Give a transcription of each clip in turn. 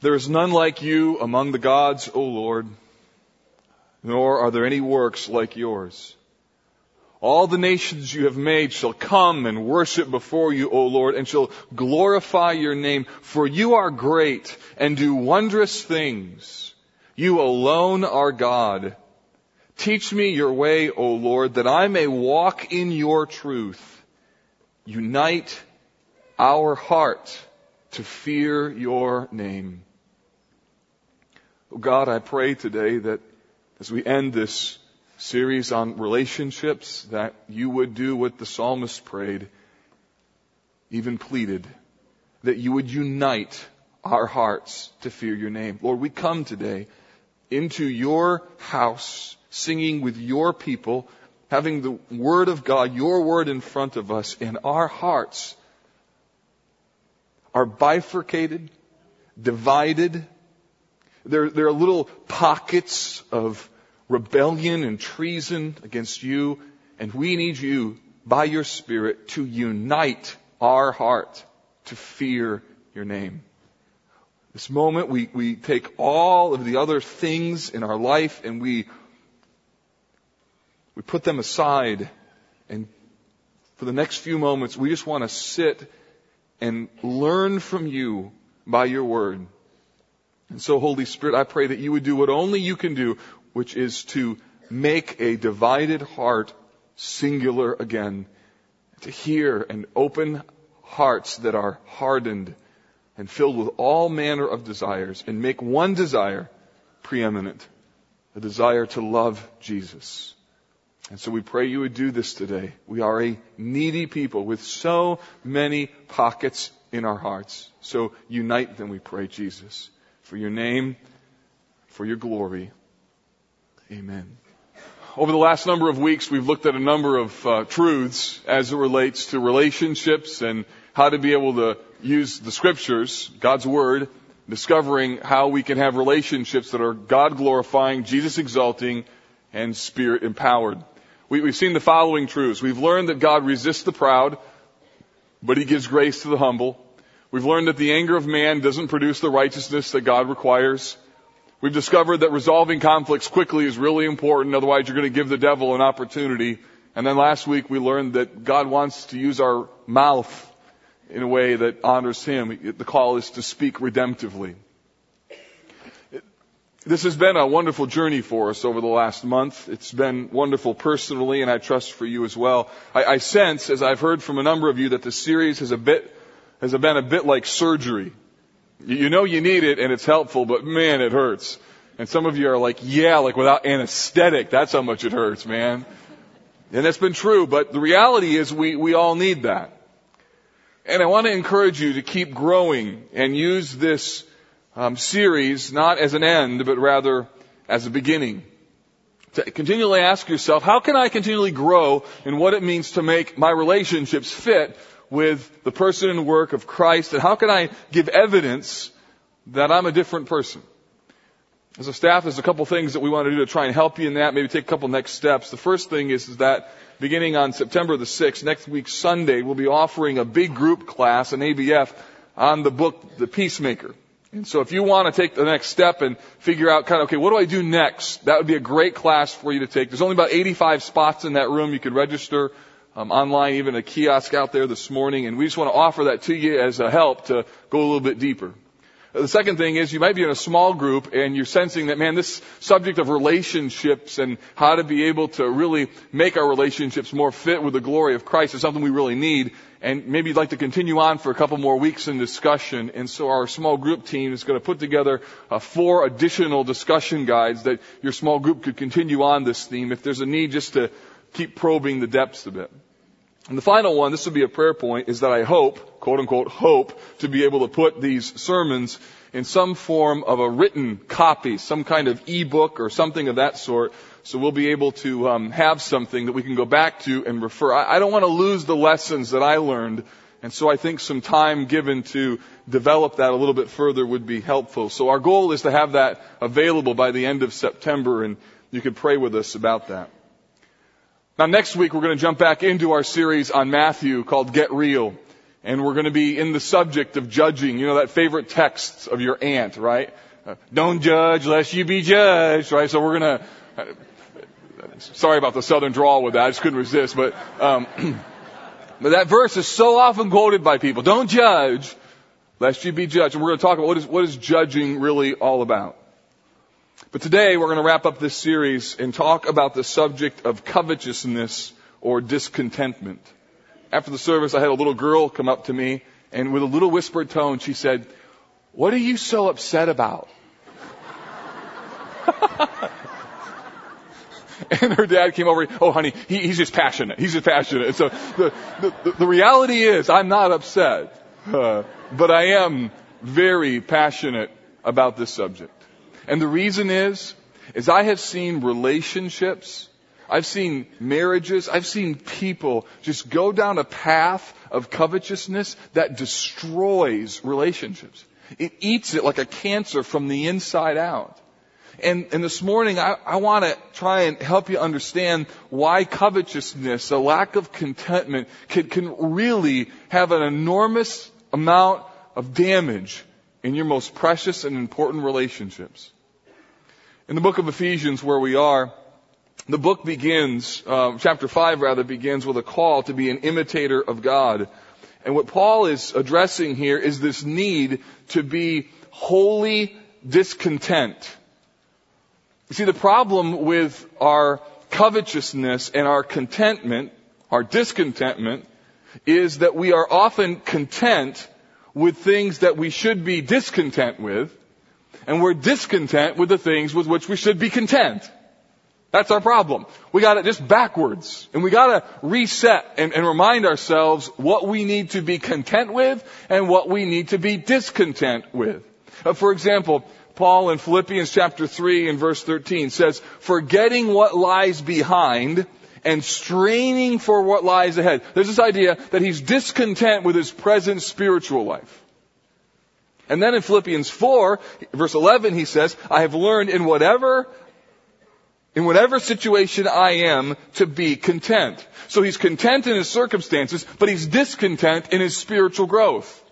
There is none like you among the gods, O Lord, nor are there any works like yours. All the nations you have made shall come and worship before you, O Lord, and shall glorify your name, for you are great and do wondrous things. You alone are God. Teach me your way, O Lord, that I may walk in your truth. Unite our heart to fear your name. God, I pray today that as we end this series on relationships, that you would do what the psalmist prayed, even pleaded, that you would unite our hearts to fear your name. Lord, we come today into your house, singing with your people, having the word of God, your word in front of us, and our hearts are bifurcated, divided. There, there are little pockets of rebellion and treason against you, and we need you, by your Spirit, to unite our heart to fear your name. This moment, we, we take all of the other things in our life and we, we put them aside. And for the next few moments, we just want to sit and learn from you by your word. And so, Holy Spirit, I pray that you would do what only you can do, which is to make a divided heart singular again, to hear and open hearts that are hardened and filled with all manner of desires and make one desire preeminent, a desire to love Jesus. And so we pray you would do this today. We are a needy people with so many pockets in our hearts. So unite them, we pray, Jesus, for your name, for your glory. Amen. Over the last number of weeks, we've looked at a number of uh, truths as it relates to relationships and how to be able to use the scriptures, God's Word, discovering how we can have relationships that are God glorifying, Jesus exalting, and Spirit empowered. We, we've seen the following truths. We've learned that God resists the proud, but He gives grace to the humble. We've learned that the anger of man doesn't produce the righteousness that God requires. We've discovered that resolving conflicts quickly is really important, otherwise you're going to give the devil an opportunity. And then last week we learned that God wants to use our mouth in a way that honors Him. The call is to speak redemptively. This has been a wonderful journey for us over the last month. It's been wonderful personally, and I trust for you as well. I, I sense, as I've heard from a number of you, that the series has a bit has been a bit like surgery. You know you need it and it's helpful, but man, it hurts. And some of you are like, yeah, like without anesthetic, that's how much it hurts, man. And that's been true, but the reality is we, we all need that. And I want to encourage you to keep growing and use this um, series not as an end, but rather as a beginning. To continually ask yourself, how can I continually grow in what it means to make my relationships fit with the person and work of Christ? And how can I give evidence that I'm a different person? As a staff, there's a couple things that we want to do to try and help you in that, maybe take a couple next steps. The first thing is, is that beginning on September the 6th, next week Sunday, we'll be offering a big group class, an ABF, on the book, The Peacemaker. And so if you want to take the next step and figure out kind of, okay, what do I do next? That would be a great class for you to take. There's only about 85 spots in that room. You could register um, online, even a kiosk out there this morning, and we just want to offer that to you as a help to go a little bit deeper. The second thing is you might be in a small group and you're sensing that, man, this subject of relationships and how to be able to really make our relationships more fit with the glory of Christ is something we really need. And maybe you'd like to continue on for a couple more weeks in discussion. And so our small group team is going to put together uh, four additional discussion guides that your small group could continue on this theme if there's a need just to keep probing the depths a it. And the final one, this would be a prayer point, is that I hope, quote unquote, hope to be able to put these sermons in some form of a written copy, some kind of ebook or something of that sort. So we'll be able to um, have something that we can go back to and refer. I, I don't want to lose the lessons that I learned, and so I think some time given to develop that a little bit further would be helpful. So our goal is to have that available by the end of September, and you could pray with us about that. Now next week we're going to jump back into our series on Matthew called Get Real. And we're going to be in the subject of judging, you know, that favorite text of your aunt, right? Uh, don't judge lest you be judged, right? So we're going to, uh, sorry about the southern drawl with that, I just couldn't resist, but, um, but that verse is so often quoted by people. Don't judge lest you be judged. And we're going to talk about what is, what is judging really all about. But today we're going to wrap up this series and talk about the subject of covetousness or discontentment. After the service, I had a little girl come up to me and with a little whispered tone, she said, what are you so upset about? and her dad came over. Oh, honey, he, he's just passionate. He's just passionate. So the, the, the reality is I'm not upset, uh, but I am very passionate about this subject. And the reason is, is I have seen relationships, I've seen marriages, I've seen people just go down a path of covetousness that destroys relationships. It eats it like a cancer from the inside out. And, and this morning, I, I want to try and help you understand why covetousness, a lack of contentment, can, can really have an enormous amount of damage in your most precious and important relationships. In the book of Ephesians, where we are, the book begins, uh, chapter 5 rather, begins with a call to be an imitator of God. And what Paul is addressing here is this need to be wholly discontent. You see, the problem with our covetousness and our contentment, our discontentment, is that we are often content with things that we should be discontent with, and we're discontent with the things with which we should be content. That's our problem. We got it just backwards. And we got to reset and, and, remind ourselves what we need to be content with and what we need to be discontent with. Uh, for example, Paul in Philippians chapter 3 and verse 13 says, forgetting what lies behind and straining for what lies ahead. There's this idea that he's discontent with his present spiritual life. And then in Philippians 4, verse 11, he says, I have learned in whatever, in whatever situation I am to be content. So he's content in his circumstances, but he's discontent in his spiritual growth.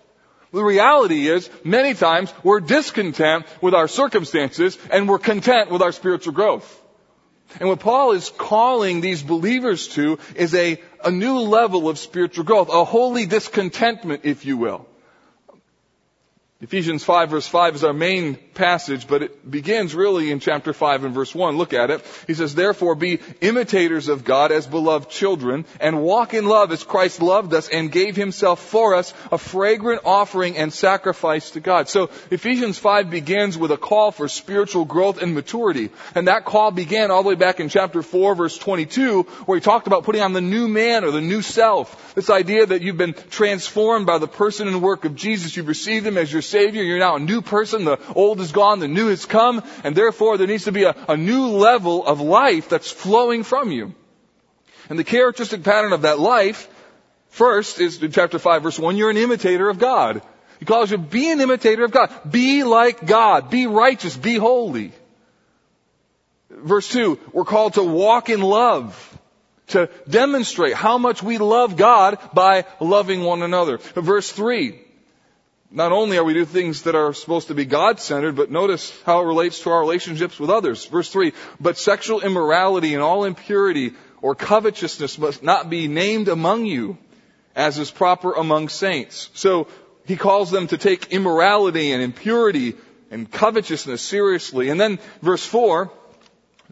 The reality is, many times we're discontent with our circumstances and we're content with our spiritual growth. And what Paul is calling these believers to is a, a new level of spiritual growth, a holy discontentment, if you will. Ephesians 5 verse 5 is our main passage, but it begins really in chapter 5 and verse 1. Look at it. He says, therefore be imitators of God as beloved children and walk in love as Christ loved us and gave himself for us a fragrant offering and sacrifice to God. So Ephesians 5 begins with a call for spiritual growth and maturity. And that call began all the way back in chapter 4 verse 22 where he talked about putting on the new man or the new self. This idea that you've been transformed by the person and work of Jesus. You've received him as your Savior. You're now a new person. The old is gone. The new has come. And therefore there needs to be a, a new level of life that's flowing from you. And the characteristic pattern of that life, first is in chapter 5 verse 1, you're an imitator of God. He calls you, be an imitator of God. Be like God. Be righteous. Be holy. Verse 2, we're called to walk in love. To demonstrate how much we love God by loving one another. Verse 3, not only are we doing things that are supposed to be God-centered, but notice how it relates to our relationships with others. Verse 3, but sexual immorality and all impurity or covetousness must not be named among you as is proper among saints. So he calls them to take immorality and impurity and covetousness seriously. And then verse 4,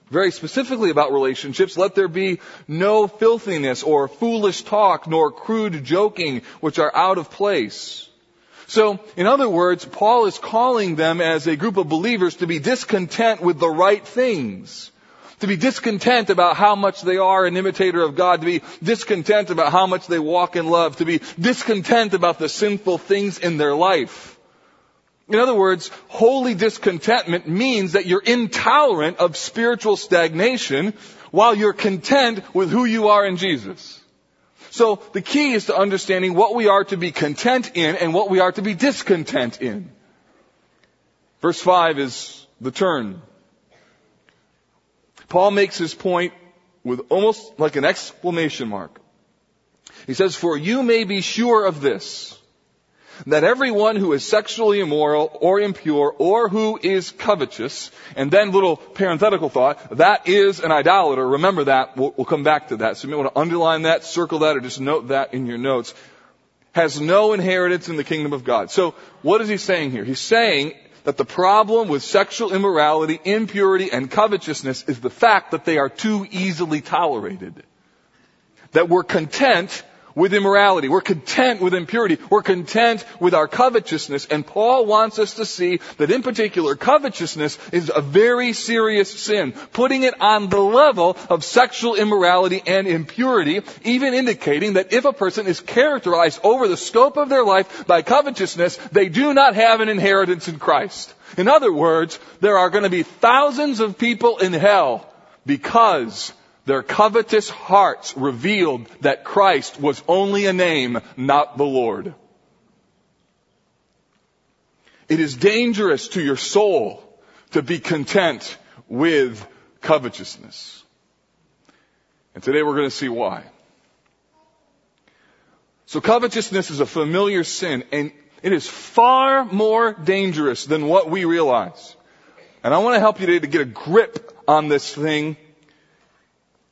very specifically about relationships, let there be no filthiness or foolish talk nor crude joking which are out of place so, in other words, Paul is calling them as a group of believers to be discontent with the right things. To be discontent about how much they are an imitator of God, to be discontent about how much they walk in love, to be discontent about the sinful things in their life. In other words, holy discontentment means that you're intolerant of spiritual stagnation while you're content with who you are in Jesus. So the key is to understanding what we are to be content in and what we are to be discontent in. Verse 5 is the turn. Paul makes his point with almost like an exclamation mark. He says, for you may be sure of this. That everyone who is sexually immoral or impure or who is covetous, and then little parenthetical thought, that is an idolater. Remember that. We'll, we'll come back to that. So you may want to underline that, circle that, or just note that in your notes. Has no inheritance in the kingdom of God. So what is he saying here? He's saying that the problem with sexual immorality, impurity, and covetousness is the fact that they are too easily tolerated. That we're content with immorality. We're content with impurity. We're content with our covetousness. And Paul wants us to see that in particular, covetousness is a very serious sin, putting it on the level of sexual immorality and impurity, even indicating that if a person is characterized over the scope of their life by covetousness, they do not have an inheritance in Christ. In other words, there are going to be thousands of people in hell because their covetous hearts revealed that Christ was only a name, not the Lord. It is dangerous to your soul to be content with covetousness. And today we're going to see why. So covetousness is a familiar sin and it is far more dangerous than what we realize. And I want to help you today to get a grip on this thing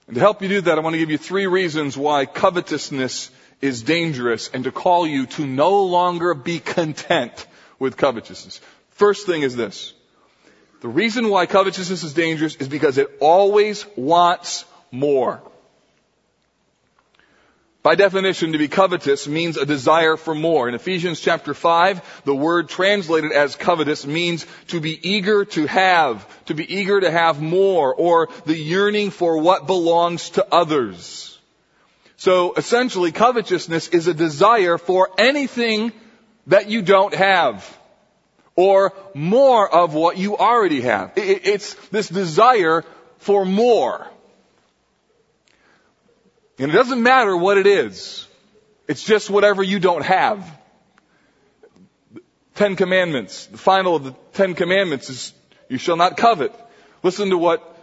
and to help you do that, I want to give you three reasons why covetousness is dangerous and to call you to no longer be content with covetousness. First thing is this. The reason why covetousness is dangerous is because it always wants more. By definition, to be covetous means a desire for more. In Ephesians chapter 5, the word translated as covetous means to be eager to have, to be eager to have more, or the yearning for what belongs to others. So essentially, covetousness is a desire for anything that you don't have, or more of what you already have. It's this desire for more. And it doesn't matter what it is. It's just whatever you don't have. Ten Commandments. The final of the Ten Commandments is, you shall not covet. Listen to what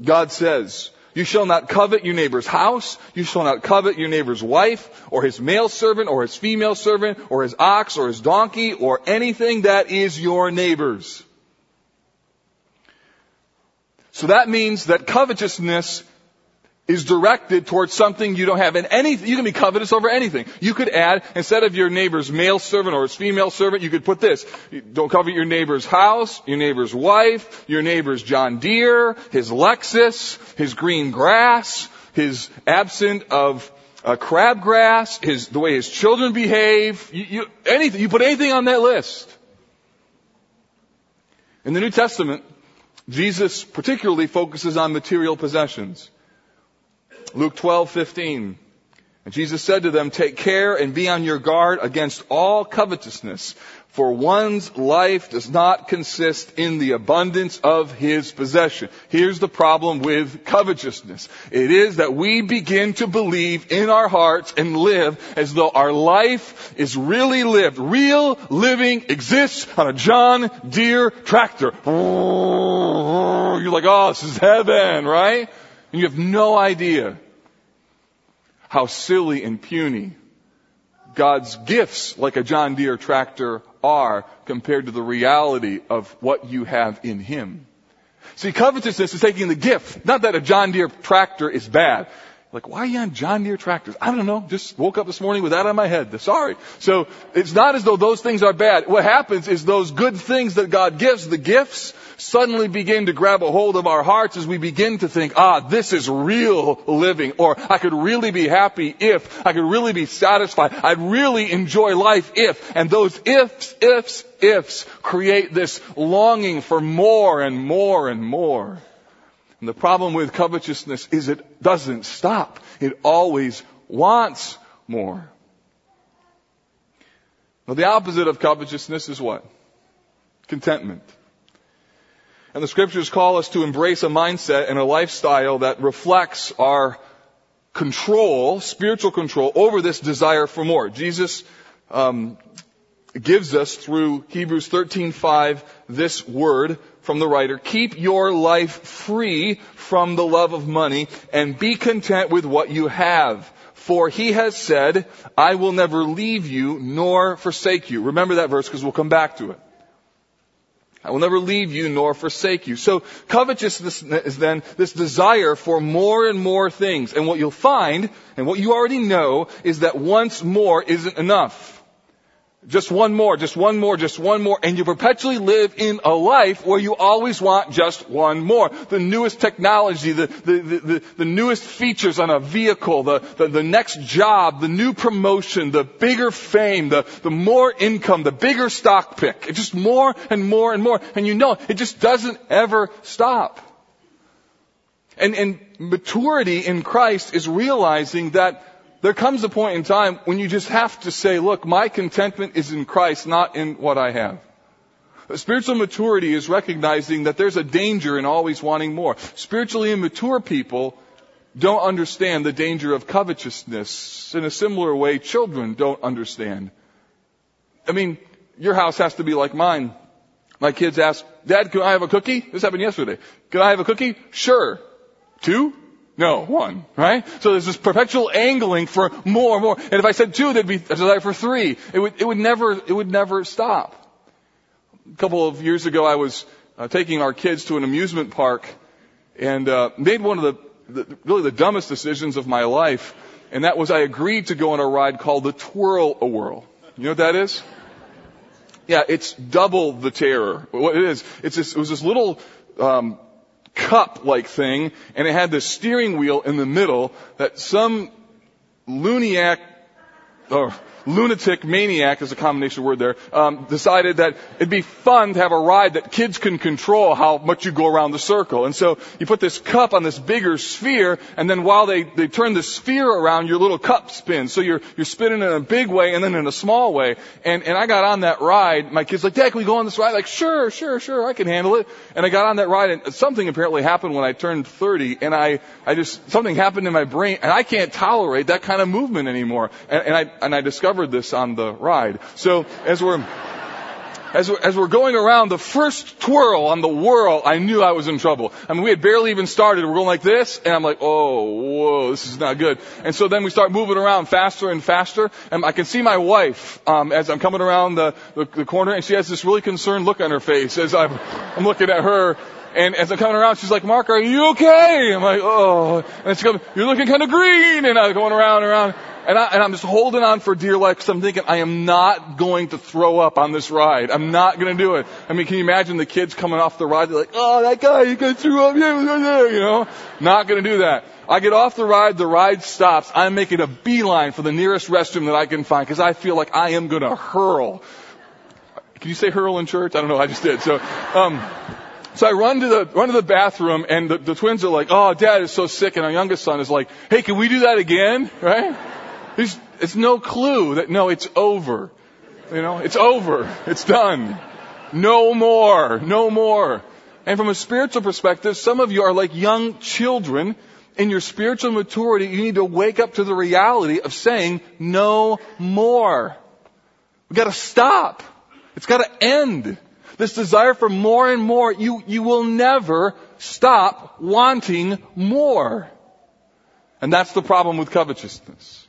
God says. You shall not covet your neighbor's house. You shall not covet your neighbor's wife, or his male servant, or his female servant, or his ox, or his donkey, or anything that is your neighbor's. So that means that covetousness is directed towards something you don't have. And anything, you can be covetous over anything. You could add, instead of your neighbor's male servant or his female servant, you could put this. Don't covet your neighbor's house, your neighbor's wife, your neighbor's John Deere, his Lexus, his green grass, his absent of uh, crabgrass, his, the way his children behave, you, you, anything, you put anything on that list. In the New Testament, Jesus particularly focuses on material possessions. Luke 12:15. And Jesus said to them, take care and be on your guard against all covetousness, for one's life does not consist in the abundance of his possession. Here's the problem with covetousness. It is that we begin to believe in our hearts and live as though our life is really lived. Real living exists on a John Deere tractor. You're like, oh, this is heaven, right? And you have no idea how silly and puny God's gifts, like a John Deere tractor, are compared to the reality of what you have in Him. See, covetousness is taking the gift. Not that a John Deere tractor is bad. Like, why are you on John Deere tractors? I don't know. Just woke up this morning with that on my head. Sorry. So it's not as though those things are bad. What happens is those good things that God gives, the gifts, suddenly begin to grab a hold of our hearts as we begin to think, ah, this is real living, or I could really be happy if, I could really be satisfied, I'd really enjoy life if, and those ifs, ifs, ifs create this longing for more and more and more. And the problem with covetousness is it doesn't stop. It always wants more. Now the opposite of covetousness is what? Contentment. And the scriptures call us to embrace a mindset and a lifestyle that reflects our control, spiritual control over this desire for more. Jesus um, gives us through Hebrews 13:5 this word from the writer, keep your life free from the love of money and be content with what you have. For he has said, I will never leave you nor forsake you. Remember that verse because we'll come back to it. I will never leave you nor forsake you. So covetousness is then this desire for more and more things. And what you'll find, and what you already know, is that once more isn't enough. Just one more, just one more, just one more, and you perpetually live in a life where you always want just one more. The newest technology, the, the, the, the, newest features on a vehicle, the, the, the next job, the new promotion, the bigger fame, the, the more income, the bigger stock pick. It's just more and more and more. And you know, it just doesn't ever stop. And, and maturity in Christ is realizing that there comes a point in time when you just have to say, look, my contentment is in Christ, not in what I have. Spiritual maturity is recognizing that there's a danger in always wanting more. Spiritually immature people don't understand the danger of covetousness. In a similar way, children don't understand. I mean, your house has to be like mine. My kids ask, Dad, can I have a cookie? This happened yesterday. Can I have a cookie? Sure. Two? No, one, right? So there's this perpetual angling for more and more. And if I said two, there'd be a desire for three. It would, it would never, it would never stop. A couple of years ago, I was uh, taking our kids to an amusement park and uh, made one of the, the, really the dumbest decisions of my life. And that was I agreed to go on a ride called the Twirl a Whirl. You know what that is? Yeah, it's double the terror. What it is, it's this, it was this little um, cup-like thing, and it had this steering wheel in the middle that some luniac, or lunatic maniac is a combination word there, um, decided that it'd be fun to have a ride that kids can control how much you go around the circle. And so you put this cup on this bigger sphere, and then while they, they turn the sphere around, your little cup spins. So you're, you're spinning in a big way and then in a small way. And, and I got on that ride. My kid's like, Dad, can we go on this ride? Like, sure, sure, sure, I can handle it. And I got on that ride and something apparently happened when I turned 30 and I, I just, something happened in my brain and I can't tolerate that kind of movement anymore. And, and I, and I discovered this on the ride. So as we're, as we're, as we're going around the first twirl on the whirl, I knew I was in trouble. I mean, we had barely even started. We're going like this, and I'm like, oh, whoa, this is not good. And so then we start moving around faster and faster, and I can see my wife um, as I'm coming around the, the, the corner, and she has this really concerned look on her face as I'm, I'm looking at her, and as I'm coming around, she's like, Mark, are you okay? I'm like, oh. And she's going, you're looking kind of green. And I'm going around and around. And, I, am just holding on for dear life because I'm thinking I am not going to throw up on this ride. I'm not going to do it. I mean, can you imagine the kids coming off the ride? They're like, oh, that guy, he got threw up. Yeah, you know, not going to do that. I get off the ride, the ride stops. I'm making a beeline for the nearest restroom that I can find because I feel like I am going to hurl. Can you say hurl in church? I don't know. I just did. So, um, so I run to the run to the bathroom, and the, the twins are like, "Oh, Dad is so sick," and our youngest son is like, "Hey, can we do that again?" Right? There's, it's no clue that no, it's over. You know, it's over. It's done. No more. No more. And from a spiritual perspective, some of you are like young children. In your spiritual maturity, you need to wake up to the reality of saying no more. We gotta stop. It's gotta end. This desire for more and more, you, you will never stop wanting more. And that's the problem with covetousness.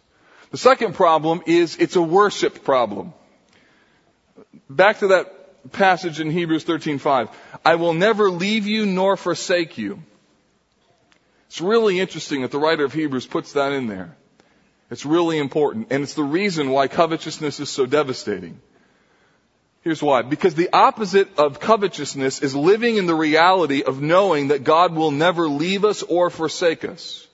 The second problem is it's a worship problem. Back to that passage in Hebrews 13:5. I will never leave you nor forsake you. It's really interesting that the writer of Hebrews puts that in there. It's really important, and it's the reason why covetousness is so devastating. Here's why. Because the opposite of covetousness is living in the reality of knowing that God will never leave us or forsake us.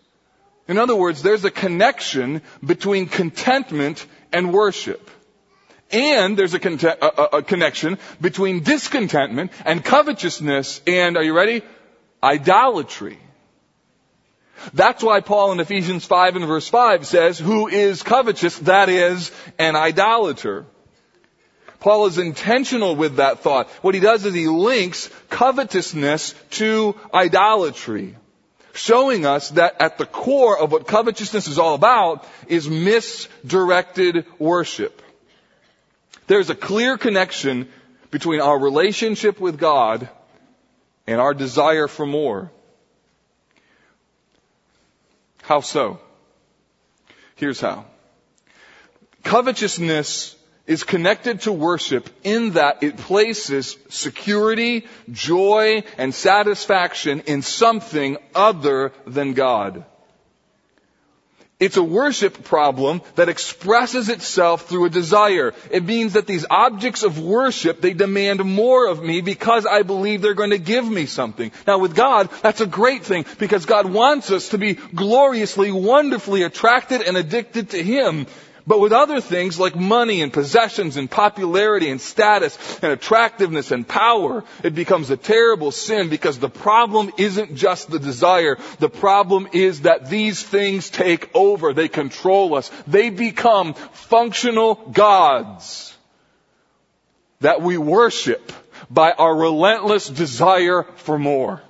In other words, there's a connection between contentment and worship. And there's a, con- a, a, connection between discontentment and covetousness and, are you ready? Idolatry. That's why Paul in Ephesians 5 and verse 5 says, who is covetous, that is an idolater. Paul is intentional with that thought. What he does is he links covetousness to idolatry showing us that at the core of what covetousness is all about is misdirected worship. There's a clear connection between our relationship with God and our desire for more. How so? Here's how. Covetousness is connected to worship in that it places security, joy, and satisfaction in something other than God. It's a worship problem that expresses itself through a desire. It means that these objects of worship, they demand more of me because I believe they're going to give me something. Now with God, that's a great thing because God wants us to be gloriously, wonderfully attracted and addicted to Him. But with other things like money and possessions and popularity and status and attractiveness and power, it becomes a terrible sin because the problem isn't just the desire. The problem is that these things take over. They control us. They become functional gods that we worship by our relentless desire for more.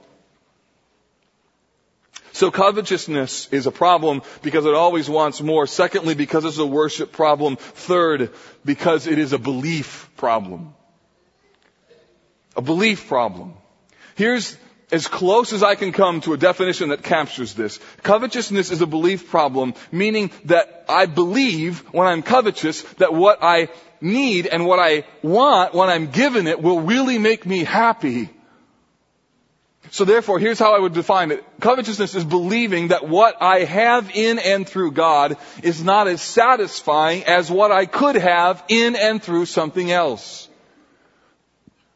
So covetousness is a problem because it always wants more. Secondly, because it's a worship problem. Third, because it is a belief problem. A belief problem. Here's as close as I can come to a definition that captures this. Covetousness is a belief problem, meaning that I believe when I'm covetous that what I need and what I want when I'm given it will really make me happy. So therefore, here's how I would define it. Covetousness is believing that what I have in and through God is not as satisfying as what I could have in and through something else.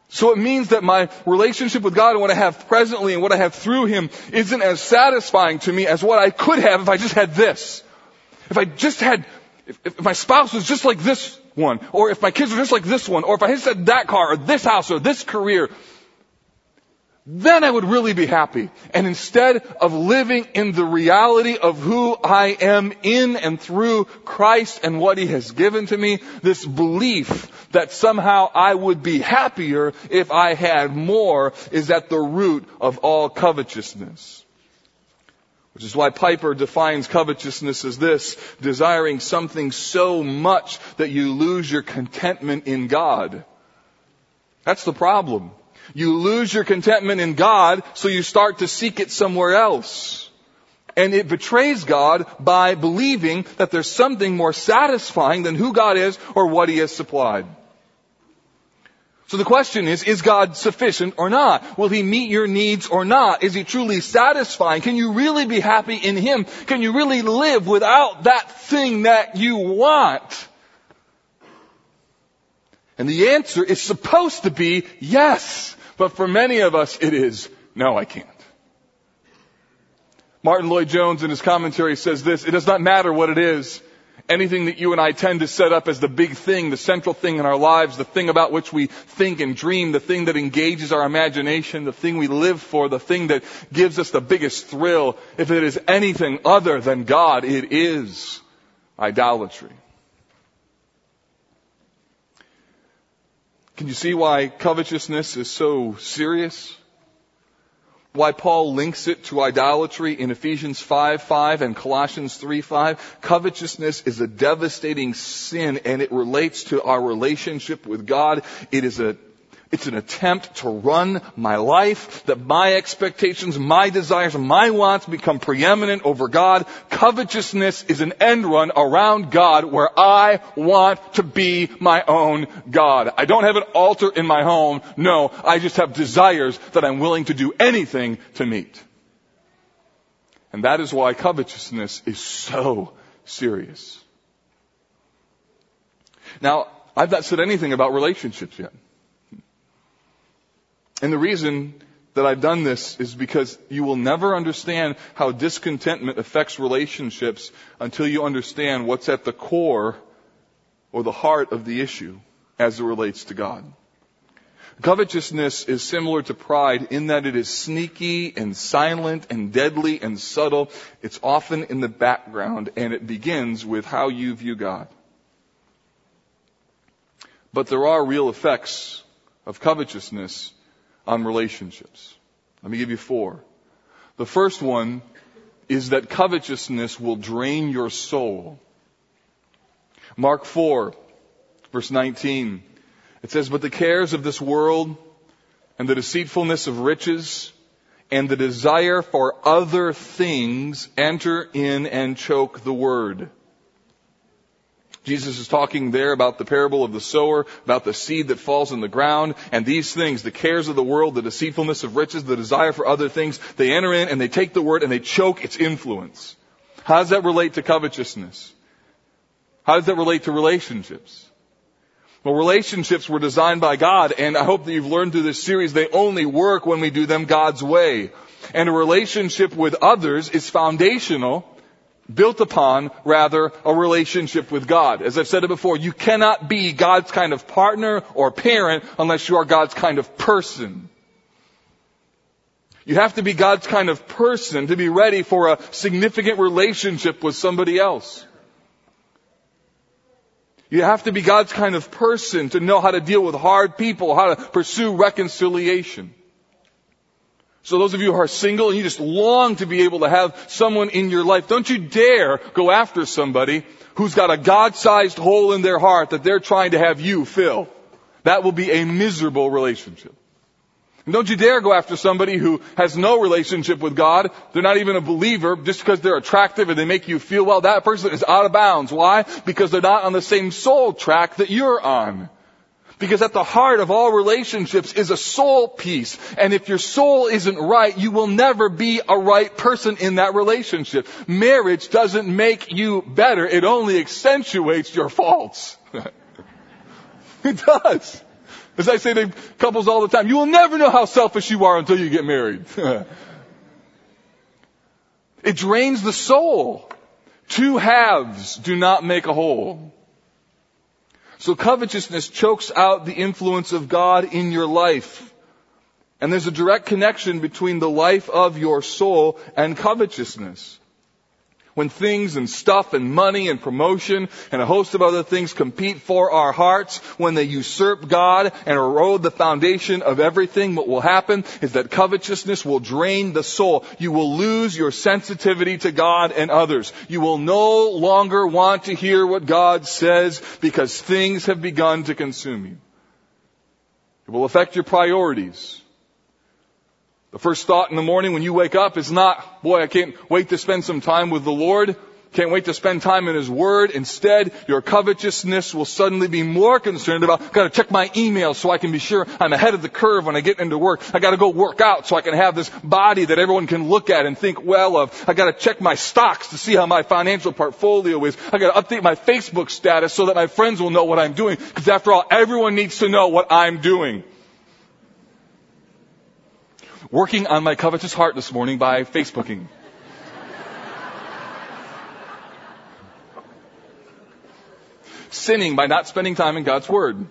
So it means that my relationship with God and what I have presently and what I have through Him isn't as satisfying to me as what I could have if I just had this. If I just had, if, if my spouse was just like this one, or if my kids were just like this one, or if I just had that car, or this house, or this career, then I would really be happy. And instead of living in the reality of who I am in and through Christ and what He has given to me, this belief that somehow I would be happier if I had more is at the root of all covetousness. Which is why Piper defines covetousness as this, desiring something so much that you lose your contentment in God. That's the problem. You lose your contentment in God, so you start to seek it somewhere else. And it betrays God by believing that there's something more satisfying than who God is or what He has supplied. So the question is, is God sufficient or not? Will He meet your needs or not? Is He truly satisfying? Can you really be happy in Him? Can you really live without that thing that you want? And the answer is supposed to be yes. But for many of us, it is, no, I can't. Martyn Lloyd-Jones in his commentary says this, it does not matter what it is. Anything that you and I tend to set up as the big thing, the central thing in our lives, the thing about which we think and dream, the thing that engages our imagination, the thing we live for, the thing that gives us the biggest thrill, if it is anything other than God, it is idolatry. Can you see why covetousness is so serious? Why Paul links it to idolatry in Ephesians 5 5 and Colossians 3 5. Covetousness is a devastating sin and it relates to our relationship with God. It is a it's an attempt to run my life, that my expectations, my desires, my wants become preeminent over God. Covetousness is an end run around God where I want to be my own God. I don't have an altar in my home. No, I just have desires that I'm willing to do anything to meet. And that is why covetousness is so serious. Now, I've not said anything about relationships yet. And the reason that I've done this is because you will never understand how discontentment affects relationships until you understand what's at the core or the heart of the issue as it relates to God. Covetousness is similar to pride in that it is sneaky and silent and deadly and subtle. It's often in the background and it begins with how you view God. But there are real effects of covetousness on relationships. Let me give you four. The first one is that covetousness will drain your soul. Mark 4, verse 19. It says, But the cares of this world and the deceitfulness of riches and the desire for other things enter in and choke the word, Jesus is talking there about the parable of the sower, about the seed that falls in the ground, and these things, the cares of the world, the deceitfulness of riches, the desire for other things, they enter in and they take the word and they choke its influence. How does that relate to covetousness? How does that relate to relationships? Well, relationships were designed by God, and I hope that you've learned through this series they only work when we do them God's way. And a relationship with others is foundational built upon, rather, a relationship with God. As I've said it before, you cannot be God's kind of partner or parent unless you are God's kind of person. You have to be God's kind of person to be ready for a significant relationship with somebody else. You have to be God's kind of person to know how to deal with hard people, how to pursue reconciliation. So those of you who are single and you just long to be able to have someone in your life, don't you dare go after somebody who's got a God-sized hole in their heart that they're trying to have you fill. That will be a miserable relationship. And don't you dare go after somebody who has no relationship with God. They're not even a believer just because they're attractive and they make you feel well. That person is out of bounds. Why? Because they're not on the same soul track that you're on. Because at the heart of all relationships is a soul piece. And if your soul isn't right, you will never be a right person in that relationship. Marriage doesn't make you better. It only accentuates your faults. it does. As I say to couples all the time, you will never know how selfish you are until you get married. it drains the soul. Two halves do not make a whole. So covetousness chokes out the influence of God in your life. And there's a direct connection between the life of your soul and covetousness when things and stuff and money and promotion and a host of other things compete for our hearts, when they usurp God and erode the foundation of everything, what will happen is that covetousness will drain the soul. You will lose your sensitivity to God and others. You will no longer want to hear what God says because things have begun to consume you. It will affect your priorities. The first thought in the morning when you wake up is not, boy, I can't wait to spend some time with the Lord. Can't wait to spend time in His Word. Instead, your covetousness will suddenly be more concerned about, gotta check my email so I can be sure I'm ahead of the curve when I get into work. I gotta go work out so I can have this body that everyone can look at and think well of. I gotta check my stocks to see how my financial portfolio is. I gotta update my Facebook status so that my friends will know what I'm doing. Because after all, everyone needs to know what I'm doing working on my covetous heart this morning by Facebooking. Sinning by not spending time in God's Word.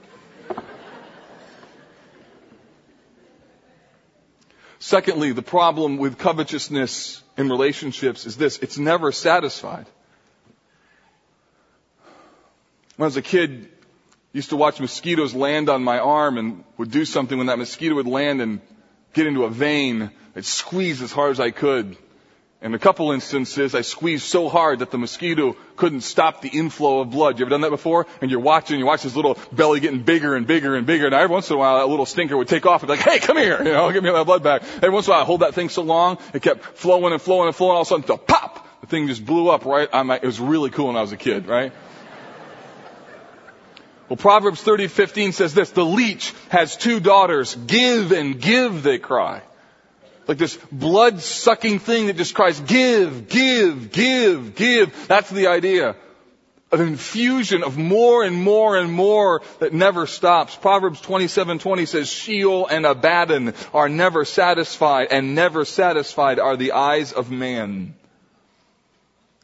Secondly, the problem with covetousness in relationships is this it's never satisfied. When I was a kid, I used to watch mosquitoes land on my arm and would do something when that mosquito would land and get into a vein. I'd squeeze as hard as I could. In a couple instances, I squeezed so hard that the mosquito couldn't stop the inflow of blood. You ever done that before? And you're watching, you watch this little belly getting bigger and bigger and bigger. And every once in a while, that little stinker would take off and be like, hey, come here, you know, give me my blood back. Every once in a while, I hold that thing so long, it kept flowing and flowing and flowing. All of a sudden, pop, the thing just blew up right on my, it was really cool when I was a kid, right? Well, Proverbs 30:15 says this, the leech has two daughters, give and give they cry. Like this blood sucking thing that just cries, give, give, give, give. That's the idea. An infusion of more and more and more that never stops. Proverbs 27:20 says, Sheol and Abaddon are never satisfied, and never satisfied are the eyes of man.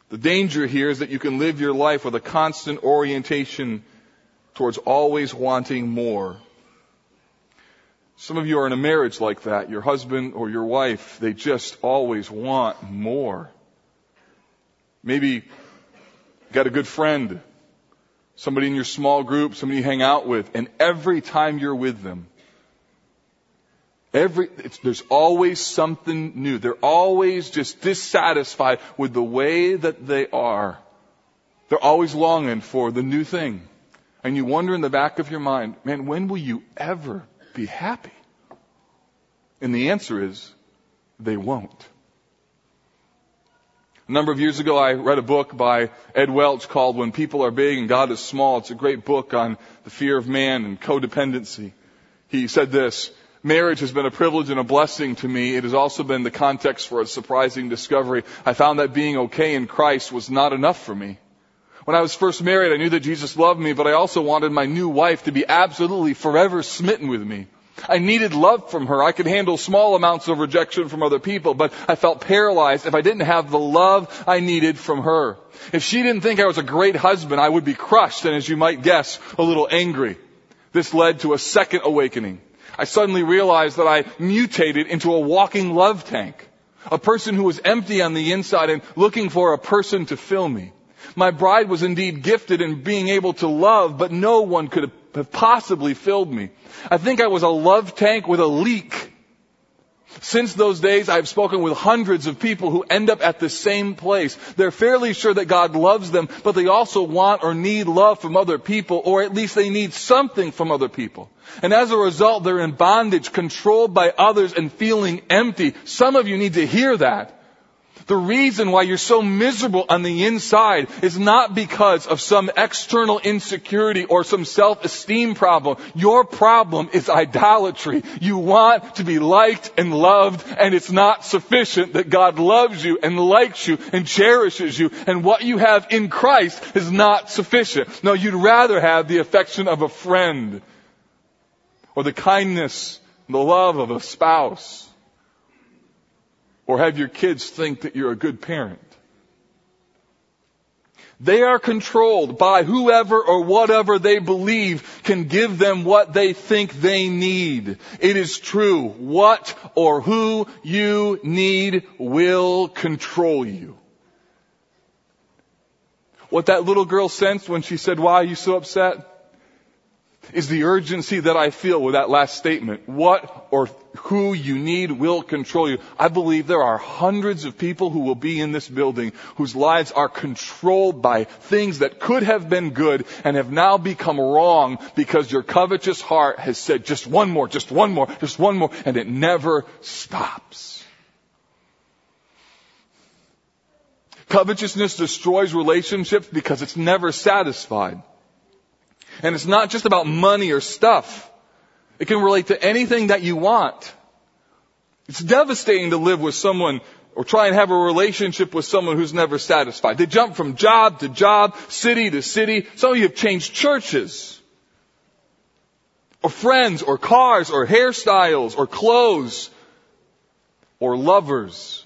The danger here is that you can live your life with a constant orientation towards always wanting more. Some of you are in a marriage like that. Your husband or your wife, they just always want more. Maybe you got a good friend, somebody in your small group, somebody you hang out with, and every time you're with them, every, there's always something new. They're always just dissatisfied with the way that they are. They're always longing for the new thing and you wonder in the back of your mind, man, when will you ever be happy? And the answer is, they won't. A number of years ago, I read a book by Ed Welch called When People Are Big and God is Small. It's a great book on the fear of man and codependency. He said this, Marriage has been a privilege and a blessing to me. It has also been the context for a surprising discovery. I found that being okay in Christ was not enough for me. When I was first married, I knew that Jesus loved me, but I also wanted my new wife to be absolutely forever smitten with me. I needed love from her. I could handle small amounts of rejection from other people, but I felt paralyzed if I didn't have the love I needed from her. If she didn't think I was a great husband, I would be crushed and as you might guess, a little angry. This led to a second awakening. I suddenly realized that I mutated into a walking love tank. A person who was empty on the inside and looking for a person to fill me. My bride was indeed gifted in being able to love, but no one could have possibly filled me. I think I was a love tank with a leak. Since those days, I've spoken with hundreds of people who end up at the same place. They're fairly sure that God loves them, but they also want or need love from other people, or at least they need something from other people. And as a result, they're in bondage, controlled by others, and feeling empty. Some of you need to hear that. The reason why you're so miserable on the inside is not because of some external insecurity or some self-esteem problem. Your problem is idolatry. You want to be liked and loved and it's not sufficient that God loves you and likes you and cherishes you and what you have in Christ is not sufficient. No, you'd rather have the affection of a friend or the kindness and the love of a spouse or have your kids think that you're a good parent. They are controlled by whoever or whatever they believe can give them what they think they need. It is true. What or who you need will control you. What that little girl sensed when she said, why are you so upset? Is the urgency that I feel with that last statement. What or who you need will control you. I believe there are hundreds of people who will be in this building whose lives are controlled by things that could have been good and have now become wrong because your covetous heart has said just one more, just one more, just one more, and it never stops. Covetousness destroys relationships because it's never satisfied. And it's not just about money or stuff. It can relate to anything that you want. It's devastating to live with someone or try and have a relationship with someone who's never satisfied. They jump from job to job, city to city. Some of you have changed churches. Or friends, or cars, or hairstyles, or clothes, or lovers.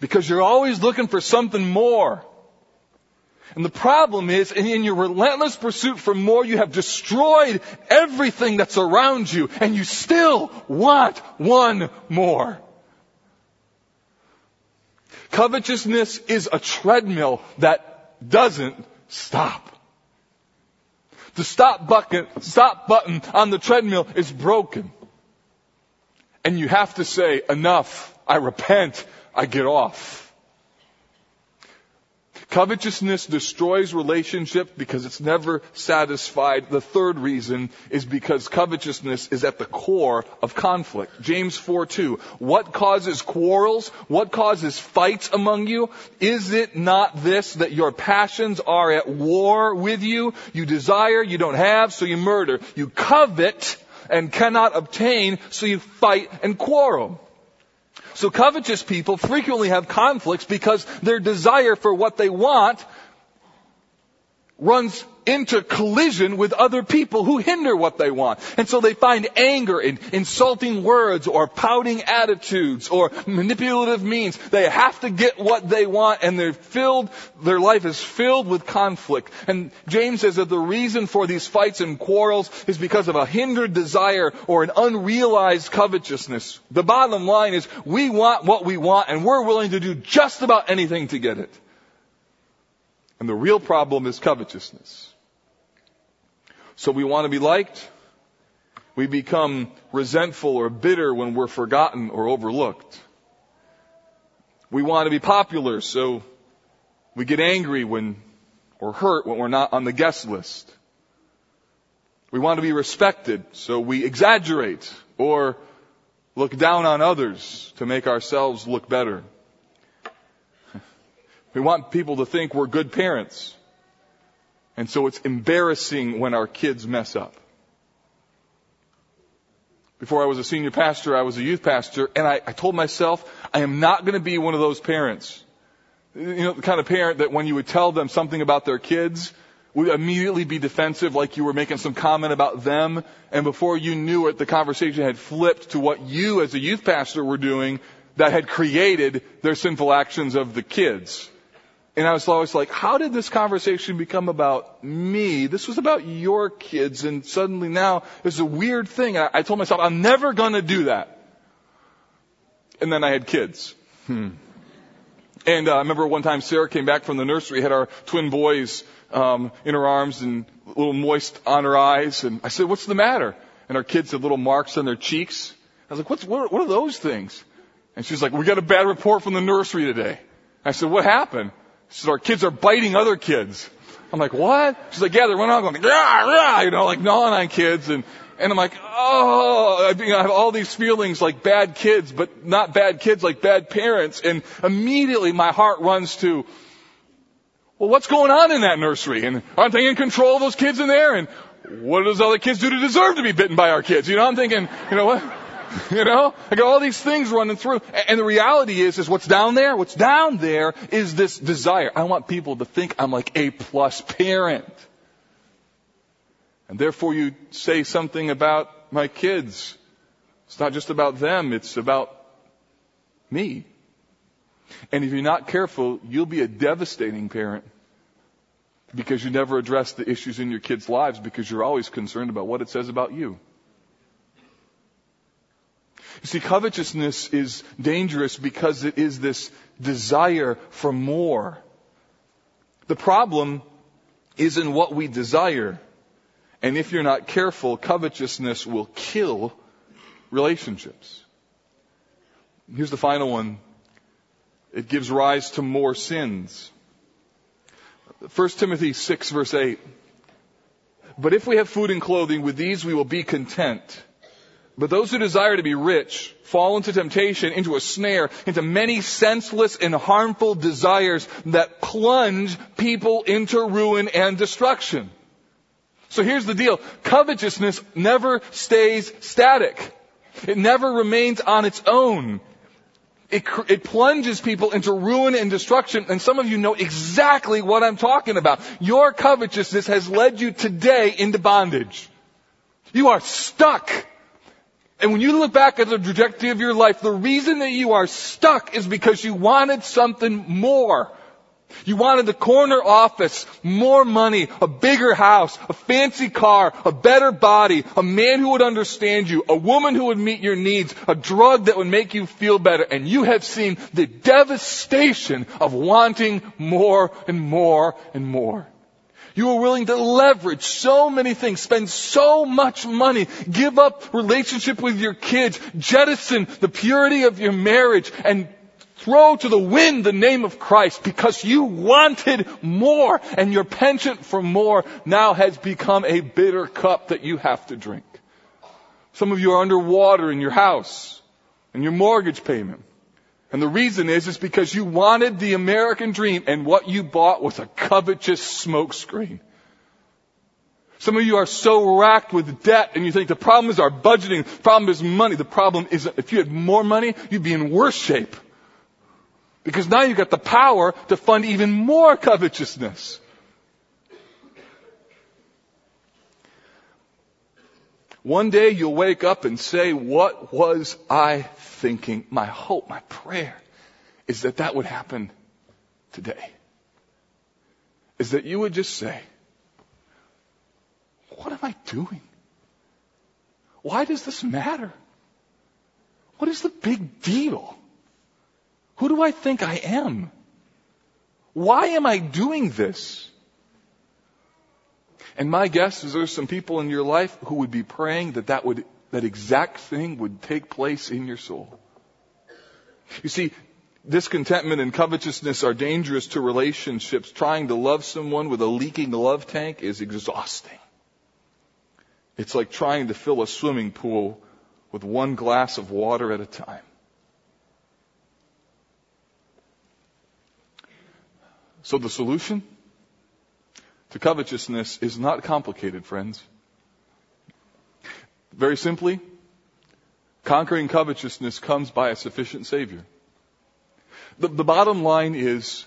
Because you're always looking for something more. And the problem is, in your relentless pursuit for more, you have destroyed everything that's around you, and you still want one more. Covetousness is a treadmill that doesn't stop. The stop button, stop button on the treadmill is broken. And you have to say, enough, I repent, I get off. Covetousness destroys relationship because it's never satisfied. The third reason is because covetousness is at the core of conflict. James 4 2. What causes quarrels? What causes fights among you? Is it not this that your passions are at war with you? You desire, you don't have, so you murder. You covet and cannot obtain, so you fight and quarrel. So covetous people frequently have conflicts because their desire for what they want runs into collision with other people who hinder what they want. And so they find anger in insulting words or pouting attitudes or manipulative means. They have to get what they want and they're filled, their life is filled with conflict. And James says that the reason for these fights and quarrels is because of a hindered desire or an unrealized covetousness. The bottom line is we want what we want and we're willing to do just about anything to get it. And the real problem is covetousness. So we want to be liked. We become resentful or bitter when we're forgotten or overlooked. We want to be popular, so we get angry when, or hurt when we're not on the guest list. We want to be respected, so we exaggerate or look down on others to make ourselves look better. We want people to think we're good parents. And so it's embarrassing when our kids mess up. Before I was a senior pastor, I was a youth pastor, and I, I told myself, I am not going to be one of those parents. You know, the kind of parent that when you would tell them something about their kids, would immediately be defensive like you were making some comment about them, and before you knew it, the conversation had flipped to what you as a youth pastor were doing that had created their sinful actions of the kids. And I was always like, how did this conversation become about me? This was about your kids, and suddenly now it's a weird thing. I, I told myself, I'm never gonna do that. And then I had kids. Hmm. And uh, I remember one time Sarah came back from the nursery, had our twin boys um, in her arms and a little moist on her eyes, and I said, "What's the matter?" And our kids had little marks on their cheeks. I was like, "What's what, what are those things?" And she's like, "We got a bad report from the nursery today." I said, "What happened?" She said, our kids are biting other kids. I'm like, what? She's like, yeah, they're running around going, rah, rah, you know, like gnawing on kids. And, and I'm like, oh, I, you know, I have all these feelings like bad kids, but not bad kids, like bad parents. And immediately my heart runs to, well, what's going on in that nursery? And aren't they in control of those kids in there? And what do those other kids do to deserve to be bitten by our kids? You know, I'm thinking, you know what? You know? I got all these things running through. And the reality is, is what's down there? What's down there is this desire. I want people to think I'm like a plus parent. And therefore you say something about my kids. It's not just about them, it's about me. And if you're not careful, you'll be a devastating parent because you never address the issues in your kids' lives because you're always concerned about what it says about you. You see, covetousness is dangerous because it is this desire for more. The problem is in what we desire. And if you're not careful, covetousness will kill relationships. Here's the final one. It gives rise to more sins. 1 Timothy 6 verse 8. But if we have food and clothing, with these we will be content. But those who desire to be rich fall into temptation, into a snare, into many senseless and harmful desires that plunge people into ruin and destruction. So here's the deal. Covetousness never stays static. It never remains on its own. It, it, plunges people into ruin and destruction, and some of you know exactly what I'm talking about. Your covetousness has led you today into bondage. You are stuck and when you look back at the trajectory of your life, the reason that you are stuck is because you wanted something more. You wanted the corner office, more money, a bigger house, a fancy car, a better body, a man who would understand you, a woman who would meet your needs, a drug that would make you feel better. And you have seen the devastation of wanting more and more and more. You are willing to leverage so many things, spend so much money, give up relationship with your kids, jettison the purity of your marriage, and throw to the wind the name of Christ because you wanted more and your penchant for more now has become a bitter cup that you have to drink. Some of you are underwater in your house and your mortgage payment. And the reason is, is because you wanted the American dream and what you bought was a covetous smokescreen. Some of you are so racked with debt and you think the problem is our budgeting, the problem is money. The problem is if you had more money, you'd be in worse shape. Because now you've got the power to fund even more covetousness. One day you'll wake up and say, what was I thinking? My hope, my prayer is that that would happen today. Is that you would just say, what am I doing? Why does this matter? What is the big deal? Who do I think I am? Why am I doing this? And my guess is there's some people in your life who would be praying that that would, that exact thing would take place in your soul. You see, discontentment and covetousness are dangerous to relationships. Trying to love someone with a leaking love tank is exhausting. It's like trying to fill a swimming pool with one glass of water at a time. So the solution to covetousness is not complicated, friends. Very simply, conquering covetousness comes by a sufficient Savior. The, the bottom line is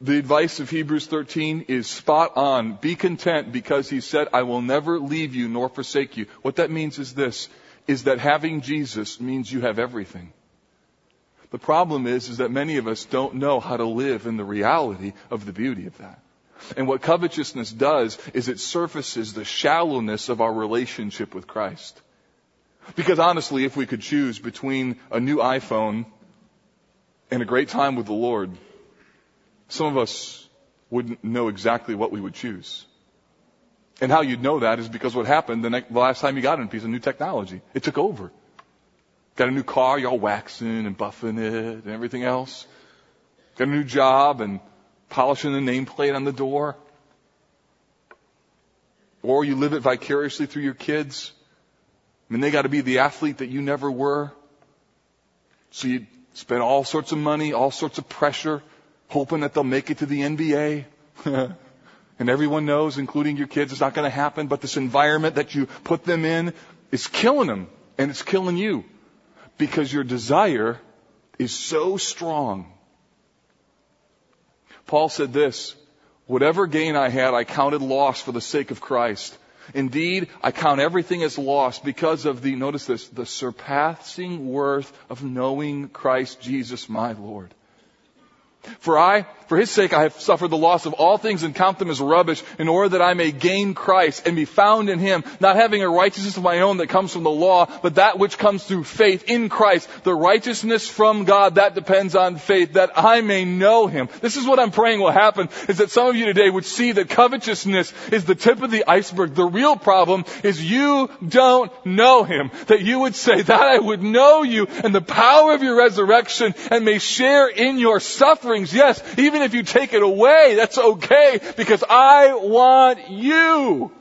the advice of Hebrews 13 is spot on. Be content because he said, I will never leave you nor forsake you. What that means is this, is that having Jesus means you have everything. The problem is, is that many of us don't know how to live in the reality of the beauty of that. And what covetousness does is it surfaces the shallowness of our relationship with Christ. Because honestly, if we could choose between a new iPhone and a great time with the Lord, some of us wouldn't know exactly what we would choose. And how you'd know that is because what happened the, next, the last time you got a piece of new technology. It took over. Got a new car, you're all waxing and buffing it and everything else. Got a new job and polishing the nameplate on the door. Or you live it vicariously through your kids. I mean, they got to be the athlete that you never were. So you spend all sorts of money, all sorts of pressure, hoping that they'll make it to the NBA. and everyone knows, including your kids, it's not to happen, but this environment that you put them in is killing them, and it's killing you. Because your desire is so strong Paul said this, whatever gain I had, I counted loss for the sake of Christ. Indeed, I count everything as loss because of the, notice this, the surpassing worth of knowing Christ Jesus my Lord. For I, for his sake, I have suffered the loss of all things and count them as rubbish in order that I may gain Christ and be found in him, not having a righteousness of my own that comes from the law, but that which comes through faith in Christ, the righteousness from God that depends on faith, that I may know him. This is what I'm praying will happen, is that some of you today would see that covetousness is the tip of the iceberg. The real problem is you don't know him. That you would say, that I would know you and the power of your resurrection and may share in your sufferings. Yes, even if you take it away, that's okay because I want you.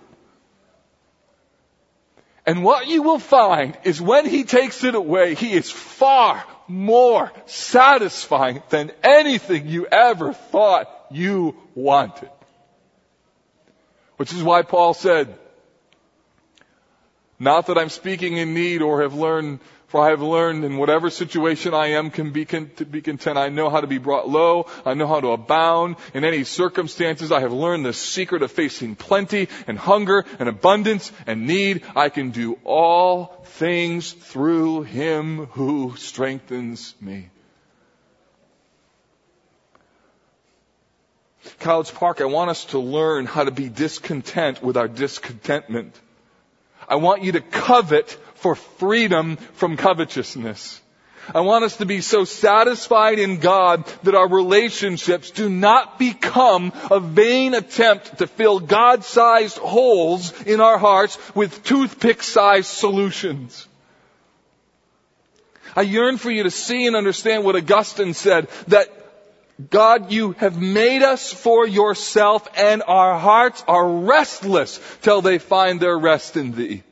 And what you will find is when he takes it away, he is far more satisfying than anything you ever thought you wanted. Which is why Paul said, not that I'm speaking in need or have learned for I have learned in whatever situation I am can be con- to be content. I know how to be brought low. I know how to abound in any circumstances. I have learned the secret of facing plenty and hunger and abundance and need. I can do all things through him who strengthens me. College Park, I want us to learn how to be discontent with our discontentment. I want you to covet for freedom from covetousness. I want us to be so satisfied in God that our relationships do not become a vain attempt to fill God-sized holes in our hearts with toothpick-sized solutions. I yearn for you to see and understand what Augustine said, that God, you have made us for yourself and our hearts are restless till they find their rest in thee.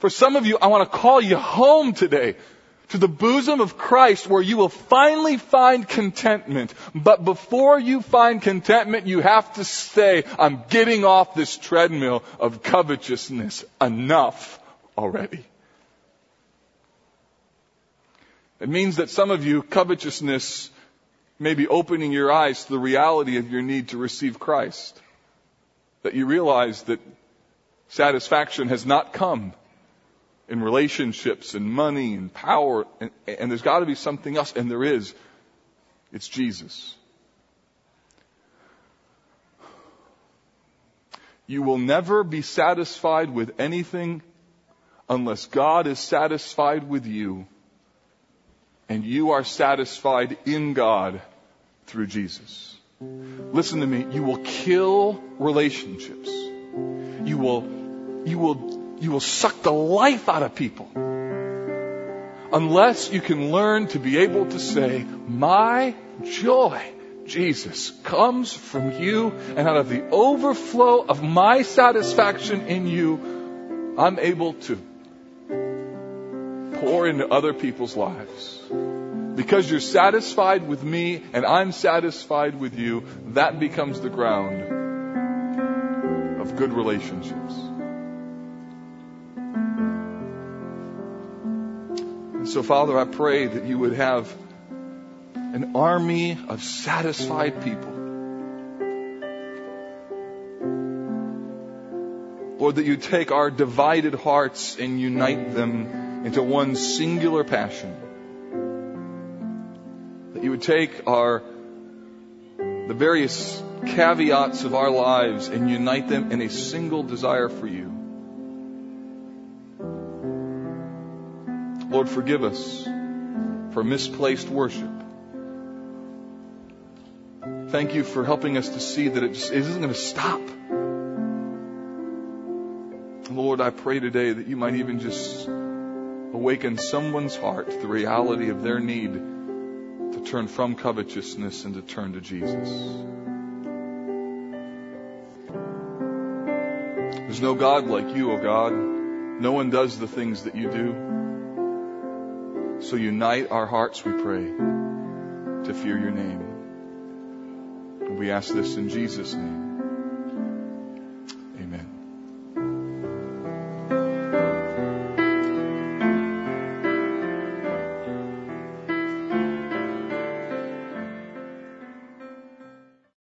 For some of you, I want to call you home today to the bosom of Christ where you will finally find contentment. But before you find contentment, you have to say, I'm getting off this treadmill of covetousness enough already. It means that some of you, covetousness may be opening your eyes to the reality of your need to receive Christ. That you realize that satisfaction has not come in relationships and money and power, and, and there's got to be something else, and there is. It's Jesus. You will never be satisfied with anything unless God is satisfied with you and you are satisfied in God through Jesus. Listen to me. You will kill relationships. You will, you will you will suck the life out of people. Unless you can learn to be able to say, my joy, Jesus, comes from you and out of the overflow of my satisfaction in you, I'm able to pour into other people's lives. Because you're satisfied with me and I'm satisfied with you, that becomes the ground of good relationships. And so, Father, I pray that you would have an army of satisfied people. Lord, that you take our divided hearts and unite them into one singular passion. You would take our, the various caveats of our lives and unite them in a single desire for you. Lord, forgive us for misplaced worship. Thank you for helping us to see that it just it isn't going to stop. Lord, I pray today that you might even just awaken someone's heart to the reality of their need turn from covetousness and to turn to Jesus. There's no God like you, O oh God. No one does the things that you do. So unite our hearts, we pray, to fear your name. And We ask this in Jesus' name.